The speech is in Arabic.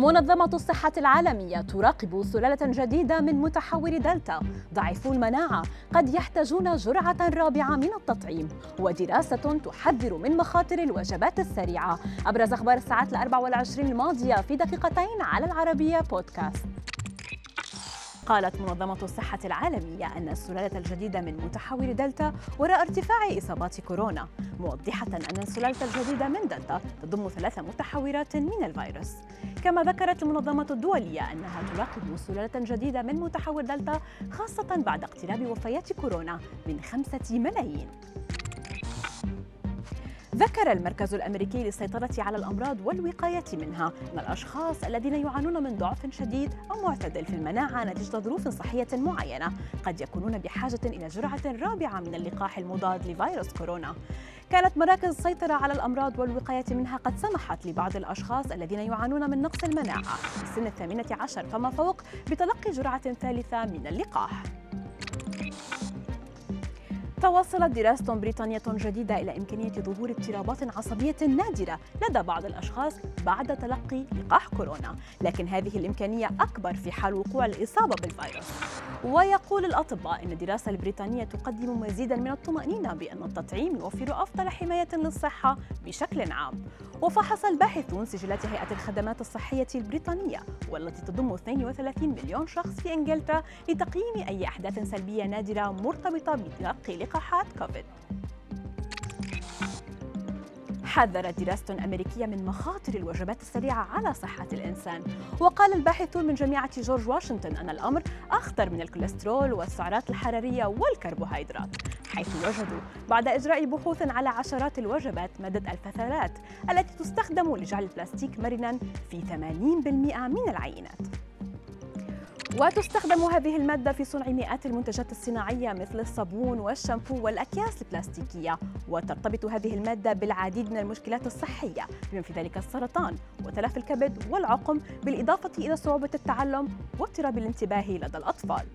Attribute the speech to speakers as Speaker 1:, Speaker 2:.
Speaker 1: منظمة الصحة العالمية تراقب سلالة جديدة من متحور دلتا. ضعيفو المناعة قد يحتاجون جرعة رابعة من التطعيم ودراسة تحذر من مخاطر الوجبات السريعة. أبرز أخبار الساعات الأربع والعشرين الماضية في دقيقتين على العربية بودكاست. قالت منظمة الصحة العالمية أن السلالة الجديدة من متحور دلتا وراء ارتفاع إصابات كورونا موضحة أن السلالة الجديدة من دلتا تضم ثلاث متحورات من الفيروس. كما ذكرت المنظمة الدولية أنها تراقب سلالة جديدة من متحور دلتا خاصة بعد اقتراب وفيات كورونا من خمسة ملايين. ذكر المركز الأمريكي للسيطرة على الأمراض والوقاية منها أن الأشخاص الذين يعانون من ضعف شديد أو معتدل في المناعة نتيجة ظروف صحية معينة قد يكونون بحاجة إلى جرعة رابعة من اللقاح المضاد لفيروس كورونا. كانت مراكز السيطرة على الأمراض والوقاية منها قد سمحت لبعض الأشخاص الذين يعانون من نقص المناعة في سن الثامنة عشر فما فوق بتلقي جرعة ثالثة من اللقاح. توصلت دراسة بريطانية جديدة إلى إمكانية ظهور اضطرابات عصبية نادرة لدى بعض الأشخاص بعد تلقي لقاح كورونا، لكن هذه الإمكانية أكبر في حال وقوع الإصابة بالفيروس. ويقول الأطباء إن الدراسة البريطانية تقدم مزيدا من الطمأنينة بأن التطعيم يوفر أفضل حماية للصحة بشكل عام. وفحص الباحثون سجلات هيئة الخدمات الصحية البريطانية والتي تضم 32 مليون شخص في إنجلترا لتقييم أي أحداث سلبية نادرة مرتبطة بتلقي لقاحات كوفيد. حذرت دراسة أمريكية من مخاطر الوجبات السريعة على صحة الإنسان وقال الباحثون من جامعة جورج واشنطن أن الأمر أخطر من الكوليسترول والسعرات الحرارية والكربوهيدرات حيث وجدوا بعد إجراء بحوث على عشرات الوجبات مدد الفترات التي تستخدم لجعل البلاستيك مرنا في 80% من العينات وتستخدم هذه المادة في صنع مئات المنتجات الصناعية مثل الصابون والشامبو والأكياس البلاستيكية. وترتبط هذه المادة بالعديد من المشكلات الصحية بما في ذلك السرطان وتلف الكبد والعقم بالإضافة إلى صعوبة التعلم واضطراب الانتباه لدى الأطفال.